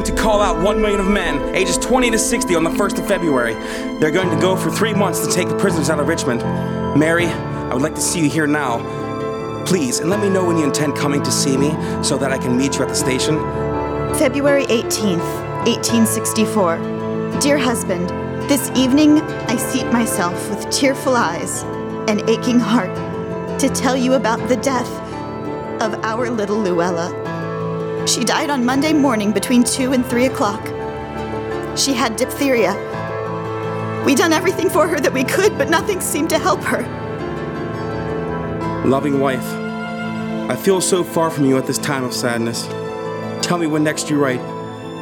going to call out 1 million of men, ages 20 to 60, on the 1st of February. They're going to go for three months to take the prisoners out of Richmond. Mary, I would like to see you here now. Please, and let me know when you intend coming to see me so that I can meet you at the station. February 18th, 1864. Dear husband, this evening I seat myself with tearful eyes and aching heart to tell you about the death of our little Luella. She died on Monday morning between 2 and 3 o'clock. She had diphtheria. We done everything for her that we could, but nothing seemed to help her. Loving wife, I feel so far from you at this time of sadness. Tell me when next you write.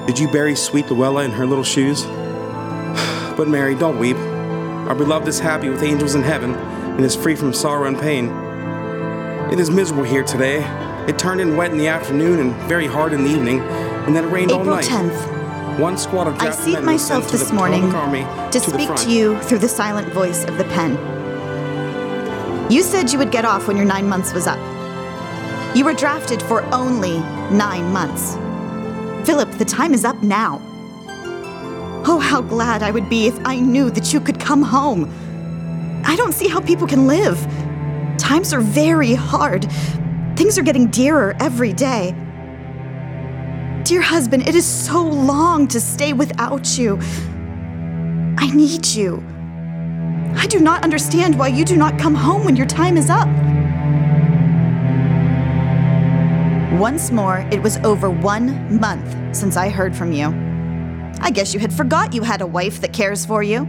Did you bury sweet Luella in her little shoes? But Mary, don't weep. Our beloved is happy with angels in heaven and is free from sorrow and pain. It is miserable here today. It turned in wet in the afternoon and very hard in the evening, and then it rained all April night. 10th. One squad of I seat myself to this morning Army to the speak to you through the silent voice of the pen. You said you would get off when your nine months was up. You were drafted for only nine months. Philip, the time is up now. Oh, how glad I would be if I knew that you could come home. I don't see how people can live. Times are very hard. Things are getting dearer every day. Dear husband, it is so long to stay without you. I need you. I do not understand why you do not come home when your time is up. Once more, it was over one month since I heard from you. I guess you had forgot you had a wife that cares for you.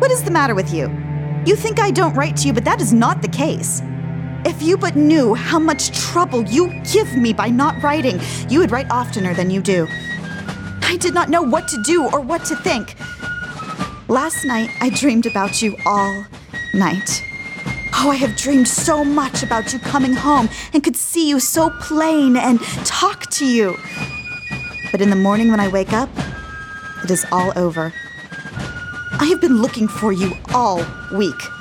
What is the matter with you? You think I don't write to you, but that is not the case. If you but knew how much trouble you give me by not writing, you would write oftener than you do. I did not know what to do or what to think. Last night, I dreamed about you all night. Oh, I have dreamed so much about you coming home and could see you so plain and talk to you. But in the morning when I wake up, it is all over. I have been looking for you all week.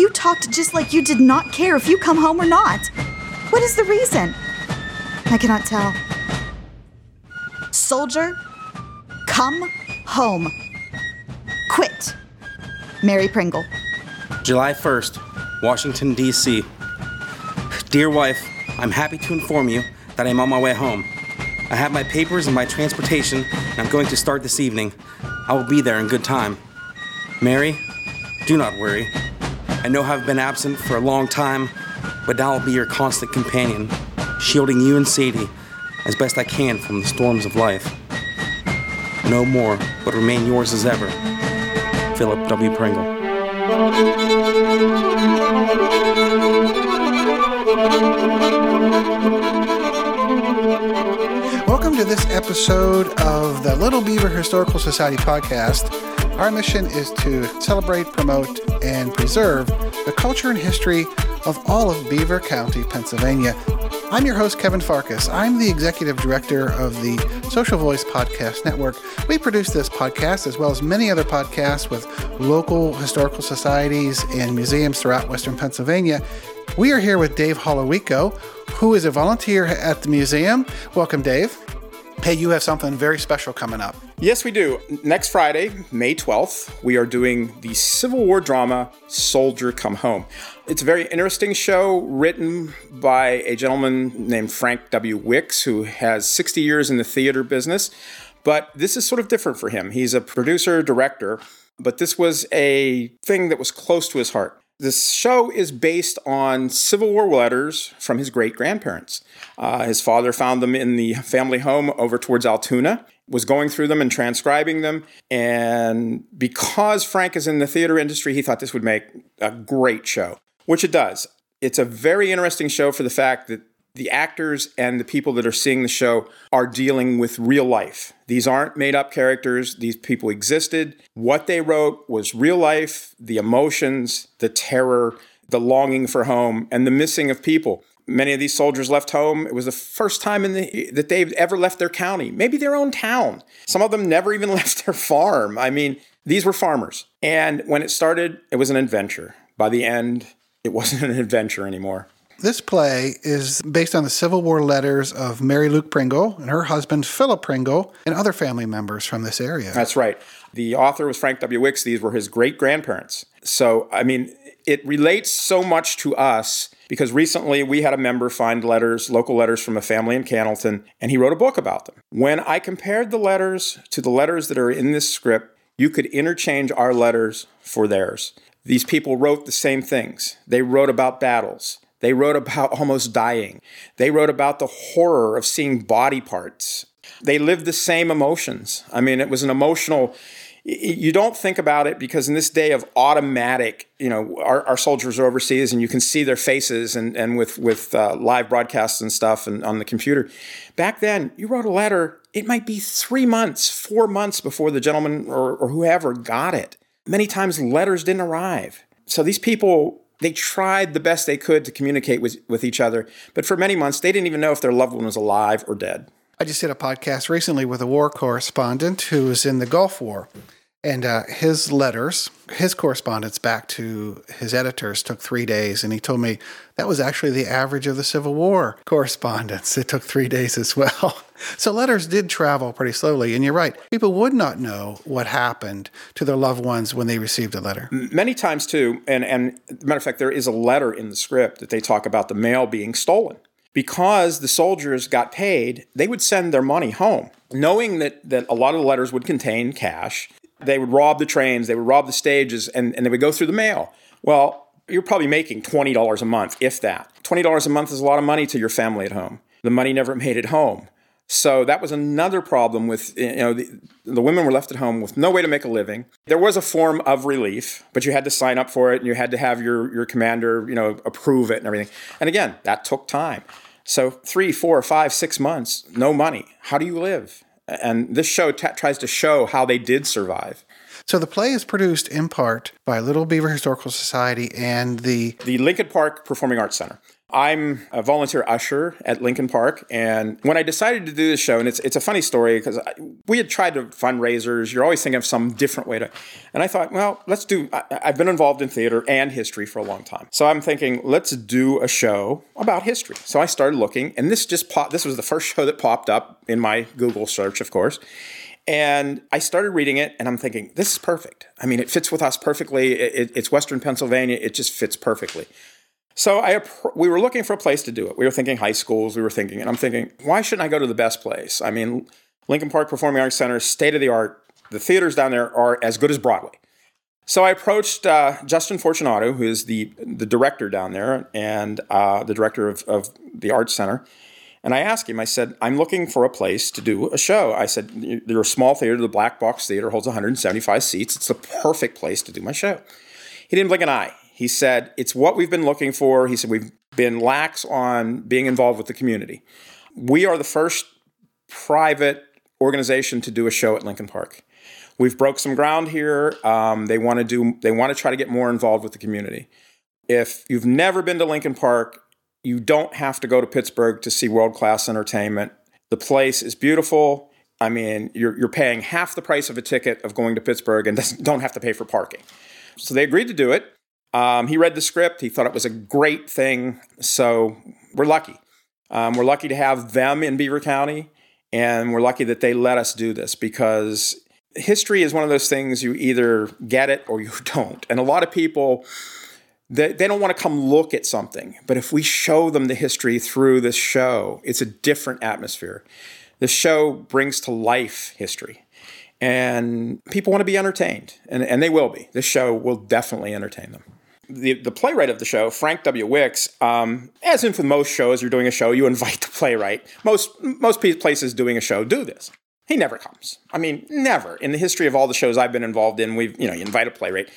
You talked just like you did not care if you come home or not. What is the reason? I cannot tell. Soldier, come home. Quit. Mary Pringle. July 1st, Washington, D.C. Dear wife, I'm happy to inform you that I'm on my way home. I have my papers and my transportation, and I'm going to start this evening. I will be there in good time. Mary, do not worry. I know I've been absent for a long time, but now I'll be your constant companion, shielding you and Sadie as best I can from the storms of life. No more, but remain yours as ever, Philip W. Pringle. Welcome to this episode of the Little Beaver Historical Society podcast. Our mission is to celebrate, promote, and preserve the culture and history of all of Beaver County, Pennsylvania. I'm your host, Kevin Farkas. I'm the executive director of the Social Voice Podcast Network. We produce this podcast as well as many other podcasts with local historical societies and museums throughout Western Pennsylvania. We are here with Dave Holowico, who is a volunteer at the museum. Welcome, Dave. Hey, you have something very special coming up. Yes, we do. Next Friday, May 12th, we are doing the Civil War drama Soldier Come Home. It's a very interesting show written by a gentleman named Frank W. Wicks, who has 60 years in the theater business. But this is sort of different for him. He's a producer, director, but this was a thing that was close to his heart. This show is based on Civil War letters from his great grandparents. Uh, his father found them in the family home over towards Altoona, was going through them and transcribing them. And because Frank is in the theater industry, he thought this would make a great show, which it does. It's a very interesting show for the fact that the actors and the people that are seeing the show are dealing with real life. These aren't made up characters, these people existed. What they wrote was real life, the emotions, the terror, the longing for home, and the missing of people. Many of these soldiers left home. It was the first time in the, that they've ever left their county, maybe their own town. Some of them never even left their farm. I mean, these were farmers. And when it started, it was an adventure. By the end, it wasn't an adventure anymore. This play is based on the Civil War letters of Mary Luke Pringle and her husband Philip Pringle and other family members from this area. That's right. The author was Frank W. Wicks. These were his great grandparents. So, I mean, it relates so much to us because recently we had a member find letters, local letters from a family in Cannelton, and he wrote a book about them. When I compared the letters to the letters that are in this script, you could interchange our letters for theirs. These people wrote the same things. They wrote about battles. They wrote about almost dying. They wrote about the horror of seeing body parts. They lived the same emotions. I mean, it was an emotional you don't think about it because in this day of automatic, you know, our, our soldiers are overseas and you can see their faces and, and with, with uh, live broadcasts and stuff and on the computer. Back then, you wrote a letter, it might be three months, four months before the gentleman or, or whoever got it. Many times letters didn't arrive. So these people, they tried the best they could to communicate with, with each other, but for many months, they didn't even know if their loved one was alive or dead. I just did a podcast recently with a war correspondent who was in the Gulf War. And uh, his letters, his correspondence back to his editors took three days. And he told me that was actually the average of the Civil War correspondence. It took three days as well. so letters did travel pretty slowly. And you're right, people would not know what happened to their loved ones when they received a letter. Many times, too, and, and matter of fact, there is a letter in the script that they talk about the mail being stolen because the soldiers got paid, they would send their money home, knowing that, that a lot of the letters would contain cash. They would rob the trains, they would rob the stages, and, and they would go through the mail. Well, you're probably making $20 a month, if that. $20 a month is a lot of money to your family at home. The money never made it home. So that was another problem with, you know, the, the, women were left at home with no way to make a living. There was a form of relief, but you had to sign up for it and you had to have your, your commander, you know, approve it and everything. And again, that took time. So three, four, five, six months, no money. How do you live? And this show t- tries to show how they did survive. So the play is produced in part by Little Beaver Historical Society and the the Lincoln Park Performing Arts Center. I'm a volunteer usher at Lincoln Park, and when I decided to do this show, and it's it's a funny story because we had tried to fundraisers. You're always thinking of some different way to, and I thought, well, let's do. I, I've been involved in theater and history for a long time, so I'm thinking, let's do a show about history. So I started looking, and this just popped. This was the first show that popped up in my Google search, of course. And I started reading it, and I'm thinking, this is perfect. I mean, it fits with us perfectly. It, it, it's Western Pennsylvania. It just fits perfectly. So I, we were looking for a place to do it. We were thinking high schools. We were thinking, and I'm thinking, why shouldn't I go to the best place? I mean, Lincoln Park Performing Arts Center, state of the art. The theaters down there are as good as Broadway. So I approached uh, Justin Fortunato, who is the the director down there and uh, the director of, of the Arts Center. And I asked him, I said, I'm looking for a place to do a show. I said, You're a small theater. The Black Box Theater holds 175 seats. It's the perfect place to do my show. He didn't blink an eye. He said, It's what we've been looking for. He said, We've been lax on being involved with the community. We are the first private organization to do a show at Lincoln Park. We've broke some ground here. Um, they want to do. They want to try to get more involved with the community. If you've never been to Lincoln Park, you don't have to go to Pittsburgh to see world class entertainment. The place is beautiful. I mean, you're, you're paying half the price of a ticket of going to Pittsburgh and don't have to pay for parking. So they agreed to do it. Um, he read the script. He thought it was a great thing. So we're lucky. Um, we're lucky to have them in Beaver County, and we're lucky that they let us do this because history is one of those things you either get it or you don't. And a lot of people, they, they don't want to come look at something. But if we show them the history through this show, it's a different atmosphere. The show brings to life history and people want to be entertained, and, and they will be. This show will definitely entertain them the, the playwright of the show, Frank W. Wicks, um, as in for most shows, you're doing a show, you invite the playwright. Most most places doing a show do this. He never comes. I mean, never. In the history of all the shows I've been involved in, we've you know you invite a playwright.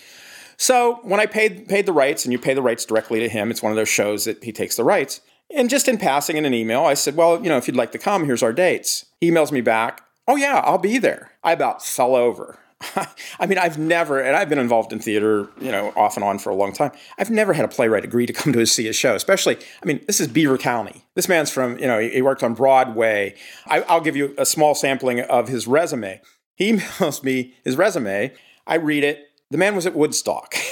So when I paid paid the rights, and you pay the rights directly to him, it's one of those shows that he takes the rights. And just in passing in an email, I said, well, you know, if you'd like to come, here's our dates. He emails me back. Oh yeah, I'll be there. I about fell over. I mean, I've never, and I've been involved in theater, you know, off and on for a long time. I've never had a playwright agree to come to see a show, especially, I mean, this is Beaver County. This man's from, you know, he worked on Broadway. I, will give you a small sampling of his resume. He emails me his resume. I read it. The man was at Woodstock.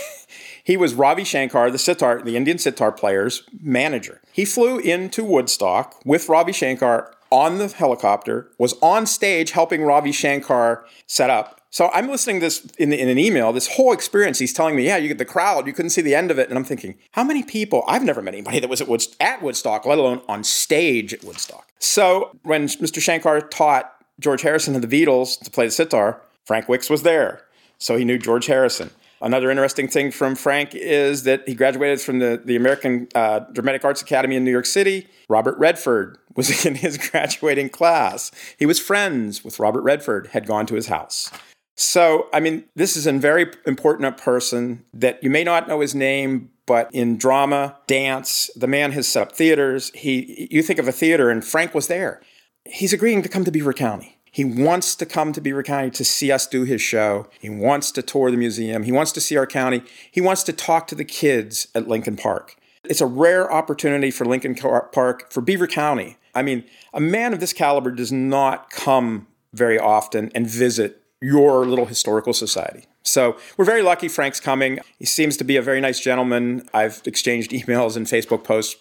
He was Ravi Shankar, the sitar, the Indian sitar player's manager. He flew into Woodstock with Ravi Shankar on the helicopter, was on stage helping Ravi Shankar set up. So I'm listening to this in, in, an email, this whole experience. He's telling me, yeah, you get the crowd, you couldn't see the end of it. And I'm thinking, how many people? I've never met anybody that was at, at Woodstock, let alone on stage at Woodstock. So when Mr. Shankar taught George Harrison and the Beatles to play the sitar, Frank Wicks was there. So he knew George Harrison. Another interesting thing from Frank is that he graduated from the, the American uh, Dramatic Arts Academy in New York City. Robert Redford was in his graduating class. He was friends with Robert Redford, had gone to his house. So, I mean, this is a very important person that you may not know his name, but in drama, dance, the man has set up theaters. He, you think of a theater, and Frank was there. He's agreeing to come to Beaver County. He wants to come to Beaver County to see us do his show. He wants to tour the museum. He wants to see our county. He wants to talk to the kids at Lincoln Park. It's a rare opportunity for Lincoln Park, for Beaver County. I mean, a man of this caliber does not come very often and visit your little historical society. So we're very lucky Frank's coming. He seems to be a very nice gentleman. I've exchanged emails and Facebook posts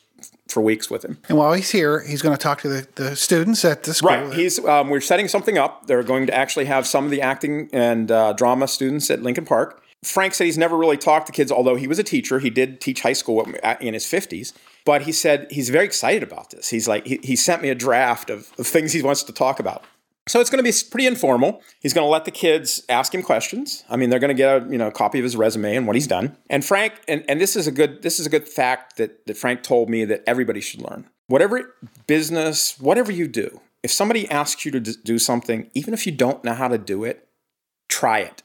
for weeks with him. And while he's here, he's going to talk to the, the students at the school. Right. He's um, we're setting something up. They're going to actually have some of the acting and uh, drama students at Lincoln Park. Frank said he's never really talked to kids, although he was a teacher. He did teach high school in his 50s. But he said he's very excited about this. He's like, he, he sent me a draft of, of things he wants to talk about. So it's going to be pretty informal. He's going to let the kids ask him questions. I mean, they're going to get a you know copy of his resume and what he's done. And Frank, and, and this is a good this is a good fact that that Frank told me that everybody should learn. Whatever business, whatever you do, if somebody asks you to do something, even if you don't know how to do it, try it.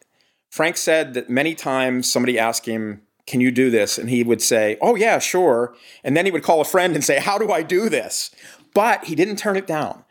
Frank said that many times somebody asked him, "Can you do this?" and he would say, "Oh yeah, sure." And then he would call a friend and say, "How do I do this?" But he didn't turn it down.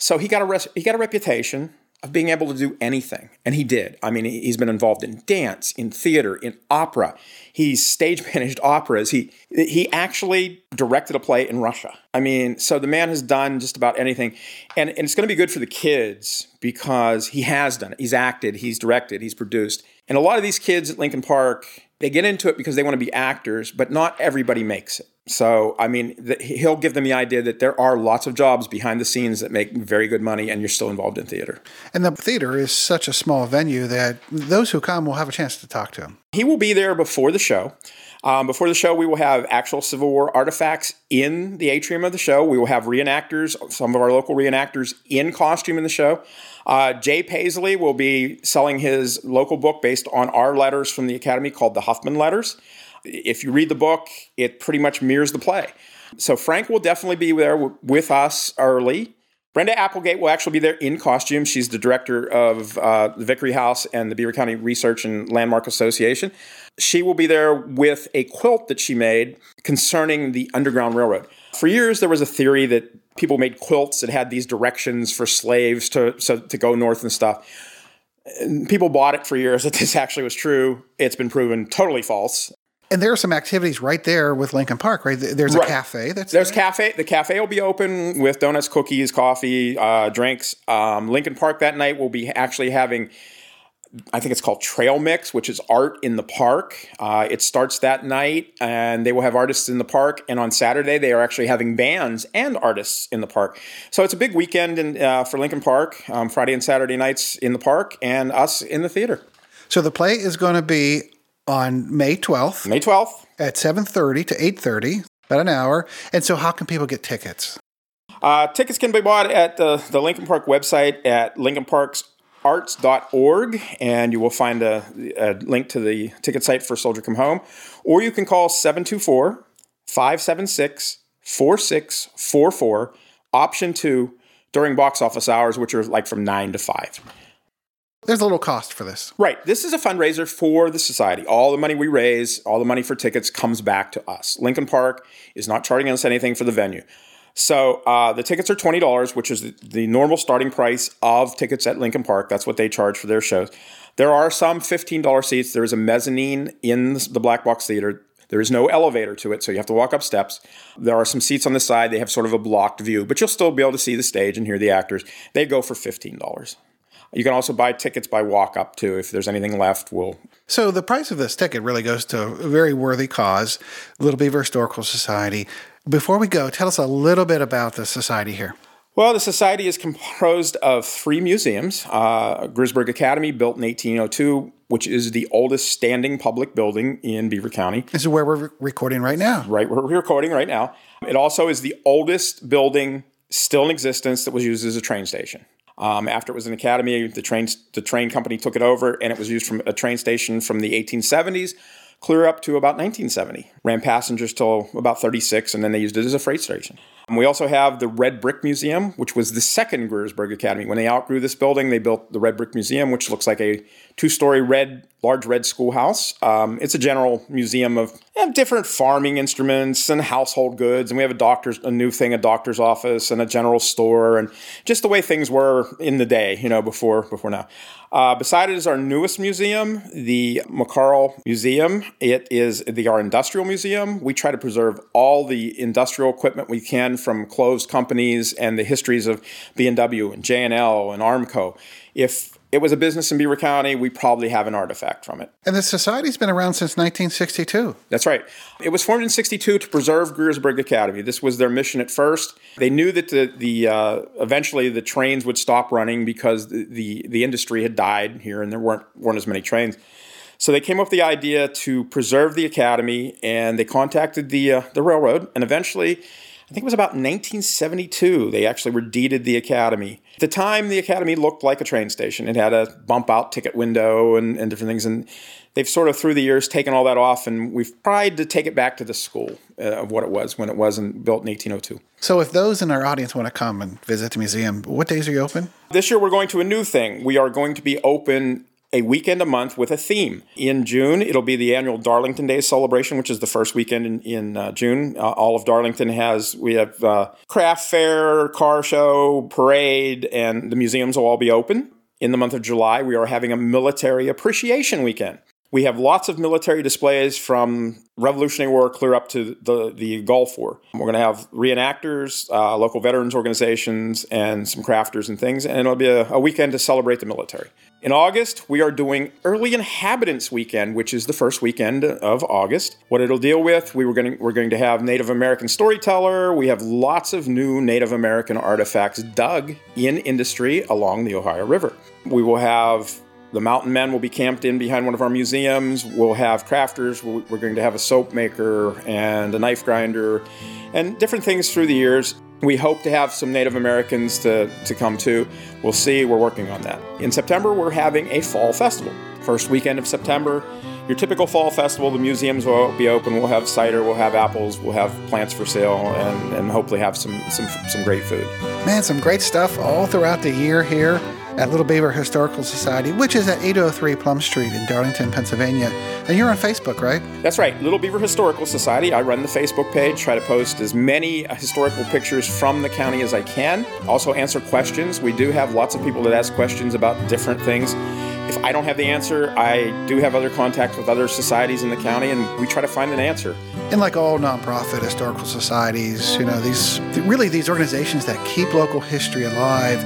So he got a res- he got a reputation of being able to do anything, and he did. I mean, he's been involved in dance, in theater, in opera. He's stage managed operas. He he actually directed a play in Russia. I mean, so the man has done just about anything, and, and it's going to be good for the kids because he has done it. He's acted, he's directed, he's produced, and a lot of these kids at Lincoln Park they get into it because they want to be actors, but not everybody makes it. So, I mean, the, he'll give them the idea that there are lots of jobs behind the scenes that make very good money and you're still involved in theater. And the theater is such a small venue that those who come will have a chance to talk to him. He will be there before the show. Um, before the show, we will have actual Civil War artifacts in the atrium of the show. We will have reenactors, some of our local reenactors in costume in the show. Uh, Jay Paisley will be selling his local book based on our letters from the Academy called the Huffman Letters. If you read the book, it pretty much mirrors the play. So Frank will definitely be there with us early. Brenda Applegate will actually be there in costume. She's the director of uh, the Vicary House and the Beaver County Research and Landmark Association. She will be there with a quilt that she made concerning the Underground Railroad. For years, there was a theory that people made quilts that had these directions for slaves to, so, to go north and stuff. People bought it for years that this actually was true. It's been proven totally false. And there are some activities right there with Lincoln Park, right? There's a cafe that's there's there. cafe. The cafe will be open with donuts, cookies, coffee, uh, drinks. Um, Lincoln Park that night will be actually having. I think it's called Trail Mix, which is art in the park. Uh, it starts that night, and they will have artists in the park. And on Saturday, they are actually having bands and artists in the park. So it's a big weekend in, uh, for Lincoln Park. Um, Friday and Saturday nights in the park, and us in the theater. So the play is going to be on May 12th. May 12th. At 7.30 to 8.30, about an hour. And so how can people get tickets? Uh, tickets can be bought at the, the Lincoln Park website at lincolnparksarts.org, and you will find a, a link to the ticket site for Soldier Come Home. Or you can call 724 576 4644, option two, during box office hours, which are like from 9 to 5. There's a little cost for this. Right. This is a fundraiser for the society. All the money we raise, all the money for tickets comes back to us. Lincoln Park is not charging us anything for the venue. So uh, the tickets are twenty dollars, which is the, the, normal starting price of tickets at Lincoln Park. That's what they charge for their shows. There are some fifteen dollar seats. There is a mezzanine in the Black Box Theater. There is no elevator to it, so you have to walk up steps. There are some seats on the side. They have sort of a blocked view, but you'll still be able to see the stage and hear the actors. They go for fifteen dollars. You can also buy tickets by walk up too. If there's anything left, we'll. So the price of this ticket really goes to a very worthy cause, Little Beaver Historical Society. Before we go, tell us a little bit about the society here. Well, the society is composed of three museums. Uh, Greersburg Academy, built in 1802, which is the oldest standing public building in Beaver County. This is where we're re- recording right now. Right, where we're recording right now. It also is the oldest building still in existence that was used as a train station. Um, after it was an academy, the train the train company took it over, and it was used from a train station from the 1870s clear up to about 1970. Ran passengers till about 36, and then they used it as a freight station. We also have the Red Brick Museum, which was the second Greersburg Academy. When they outgrew this building, they built the Red Brick Museum, which looks like a two-story red, large red schoolhouse. Um, it's a general museum of different farming instruments and household goods, and we have a doctor's, a new thing, a doctor's office, and a general store, and just the way things were in the day, you know, before before now. Uh, beside it is our newest museum, the McCarl Museum. It is the our industrial museum. We try to preserve all the industrial equipment we can from closed companies and the histories of B&W and J&L and Armco. If it was a business in Beaver County, we probably have an artifact from it. And the society's been around since 1962. That's right. It was formed in 62 to preserve Greersburg Academy. This was their mission at first. They knew that the, the uh, eventually the trains would stop running because the, the, the industry had died here and there weren't, weren't as many trains. So they came up with the idea to preserve the academy and they contacted the, uh, the railroad and eventually I think it was about 1972, they actually were deeded the Academy. At the time, the Academy looked like a train station. It had a bump out ticket window and, and different things. And they've sort of, through the years, taken all that off, and we've tried to take it back to the school uh, of what it was when it was in, built in 1802. So, if those in our audience want to come and visit the museum, what days are you open? This year, we're going to a new thing. We are going to be open a weekend a month with a theme. In June, it'll be the annual Darlington Day celebration, which is the first weekend in, in uh, June. Uh, all of Darlington has, we have uh, craft fair, car show, parade, and the museums will all be open. In the month of July, we are having a military appreciation weekend. We have lots of military displays from Revolutionary War clear up to the, the Gulf War. We're going to have reenactors, uh, local veterans organizations, and some crafters and things, and it'll be a, a weekend to celebrate the military. In August, we are doing Early Inhabitants Weekend, which is the first weekend of August. What it'll deal with, we were going to, we're going to have Native American storyteller. We have lots of new Native American artifacts dug in industry along the Ohio River. We will have the mountain men will be camped in behind one of our museums. We'll have crafters. We're going to have a soap maker and a knife grinder and different things through the years. We hope to have some Native Americans to, to come too. We'll see. We're working on that. In September, we're having a fall festival. First weekend of September, your typical fall festival, the museums will be open. We'll have cider, we'll have apples, we'll have plants for sale, and, and hopefully have some, some, some great food. Man, some great stuff all throughout the year here at Little Beaver Historical Society, which is at 803 Plum Street in Darlington, Pennsylvania. And you're on Facebook, right? That's right, Little Beaver Historical Society. I run the Facebook page, try to post as many uh, historical pictures from the county as I can. Also, answer questions. We do have lots of people that ask questions about different things. If I don't have the answer, I do have other contacts with other societies in the county, and we try to find an answer. And like all nonprofit historical societies, you know, these really these organizations that keep local history alive,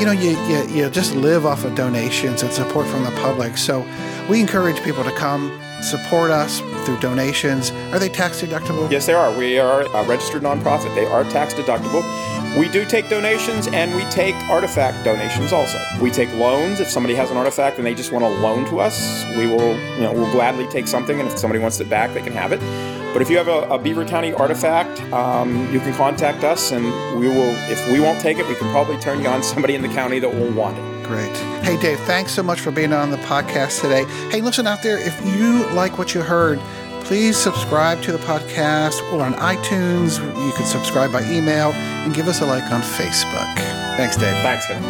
you know, you, you, you just live off of donations and support from the public. So we encourage people to come support us through donations. Are they tax deductible? Yes, they are. We are a registered nonprofit. They are tax deductible. We do take donations and we take artifact donations also. We take loans. If somebody has an artifact and they just want to loan to us, we will, you know, we'll gladly take something. And if somebody wants it back, they can have it. But if you have a, a Beaver County artifact, um, you can contact us and we will, if we won't take it, we can probably turn you on somebody in the county that will want it. Great. Hey, Dave, thanks so much for being on the podcast today. Hey, listen out there, if you like what you heard, please subscribe to the podcast or on iTunes. You can subscribe by email and give us a like on Facebook. Thanks, Dave. Thanks, Kevin.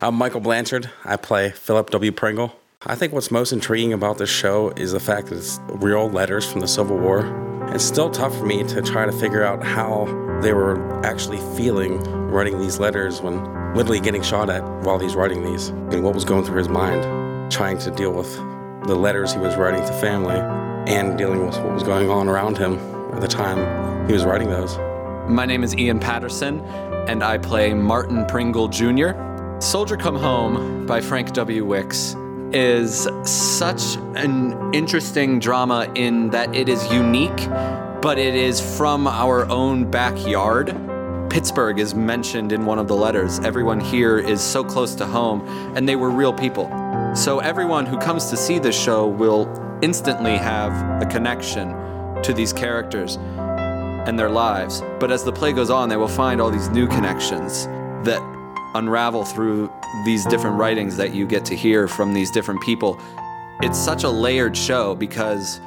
I'm Michael Blanchard. I play Philip W. Pringle. I think what's most intriguing about this show is the fact that it's real letters from the Civil War. It's still tough for me to try to figure out how they were actually feeling writing these letters when literally getting shot at while he's writing these and what was going through his mind. trying to deal with the letters he was writing to family and dealing with what was going on around him at the time he was writing those. My name is Ian Patterson, and I play Martin Pringle Jr. Soldier Come Home by Frank W. Wicks is such an interesting drama in that it is unique, but it is from our own backyard. Pittsburgh is mentioned in one of the letters. Everyone here is so close to home, and they were real people. So everyone who comes to see this show will instantly have a connection to these characters and their lives. But as the play goes on, they will find all these new connections that unravel through these different writings that you get to hear from these different people. It's such a layered show because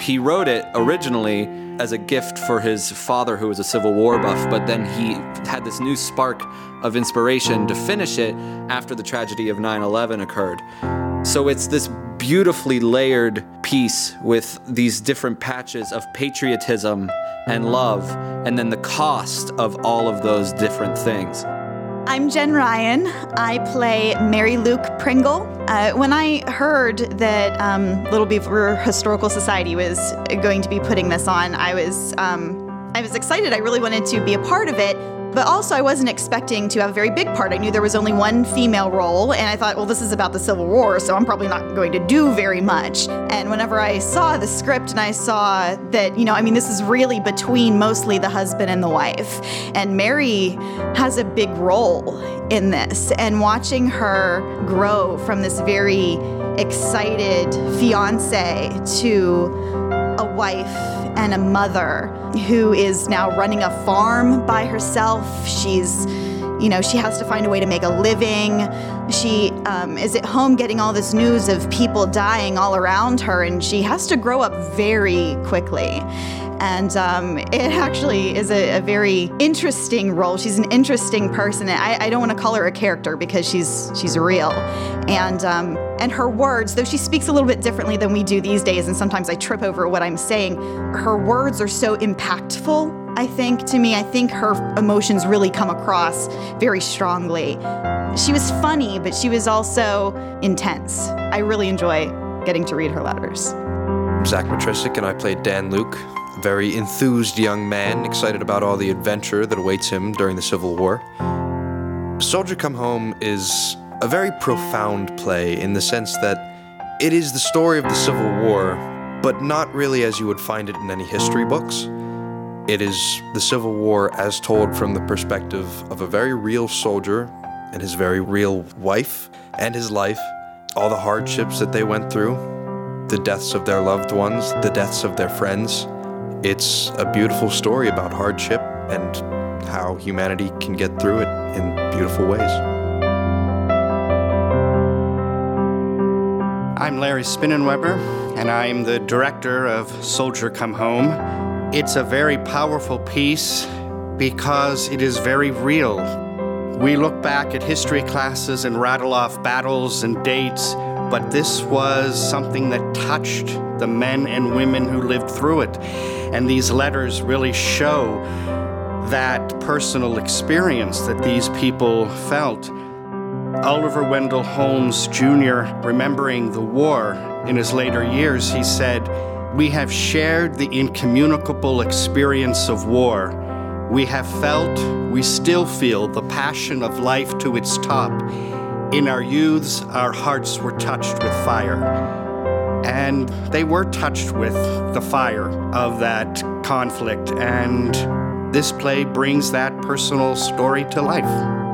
he wrote it originally as a gift for his father, who was a Civil War buff, but then he had this new spark of inspiration to finish it after the tragedy of 9 11 occurred. So it's this beautifully layered piece with these different patches of patriotism and love, and then the cost of all of those different things. I'm Jen Ryan. I play Mary Luke Pringle. Uh, when I heard that um, Little Beaver Historical Society was going to be putting this on, I was um, I was excited. I really wanted to be a part of it. But also, I wasn't expecting to have a very big part. I knew there was only one female role, and I thought, well, this is about the Civil War, so I'm probably not going to do very much. And whenever I saw the script and I saw that, you know, I mean, this is really between mostly the husband and the wife, and Mary has a big role in this, and watching her grow from this very excited fiance to a wife and a mother who is now running a farm by herself. She's, you know, she has to find a way to make a living. She um, is at home getting all this news of people dying all around her, and she has to grow up very quickly. And um, it actually is a, a, very interesting role. She's an interesting person. I, I don't want to call her a character because she's she's real. And um, and her words, though she speaks a little bit differently than we do these days, and sometimes I trip over what I'm saying. Her words are so impactful. I think to me, I think her emotions really come across very strongly. She was funny, but she was also intense. I really enjoy getting to read her letters. Zach Matrisic and I played Dan Luke, very enthused young man, excited about all the adventure that awaits him during the Civil War. Soldier Come Home is a very profound play in the sense that it is the story of the Civil War, but not really as you would find it in any history books. It is the Civil War as told from the perspective of a very real soldier and his very real wife and his life, all the hardships that they went through, the deaths of their loved ones, the deaths of their friends. It's a beautiful story about hardship and how humanity can get through it in beautiful ways. I'm Larry Spinnenweber, and I'm the director of Soldier Come Home. It's a very powerful piece because it is very real. We look back at history classes and rattle off battles and dates, but this was something that touched the men and women who lived through it. And these letters really show that personal experience that these people felt. Oliver Wendell Holmes Jr., remembering the war in his later years, he said, We have shared the incommunicable experience of war. We have felt, we still feel the passion of life to its top. In our youths, our hearts were touched with fire. And they were touched with the fire of that conflict. And this play brings that personal story to life.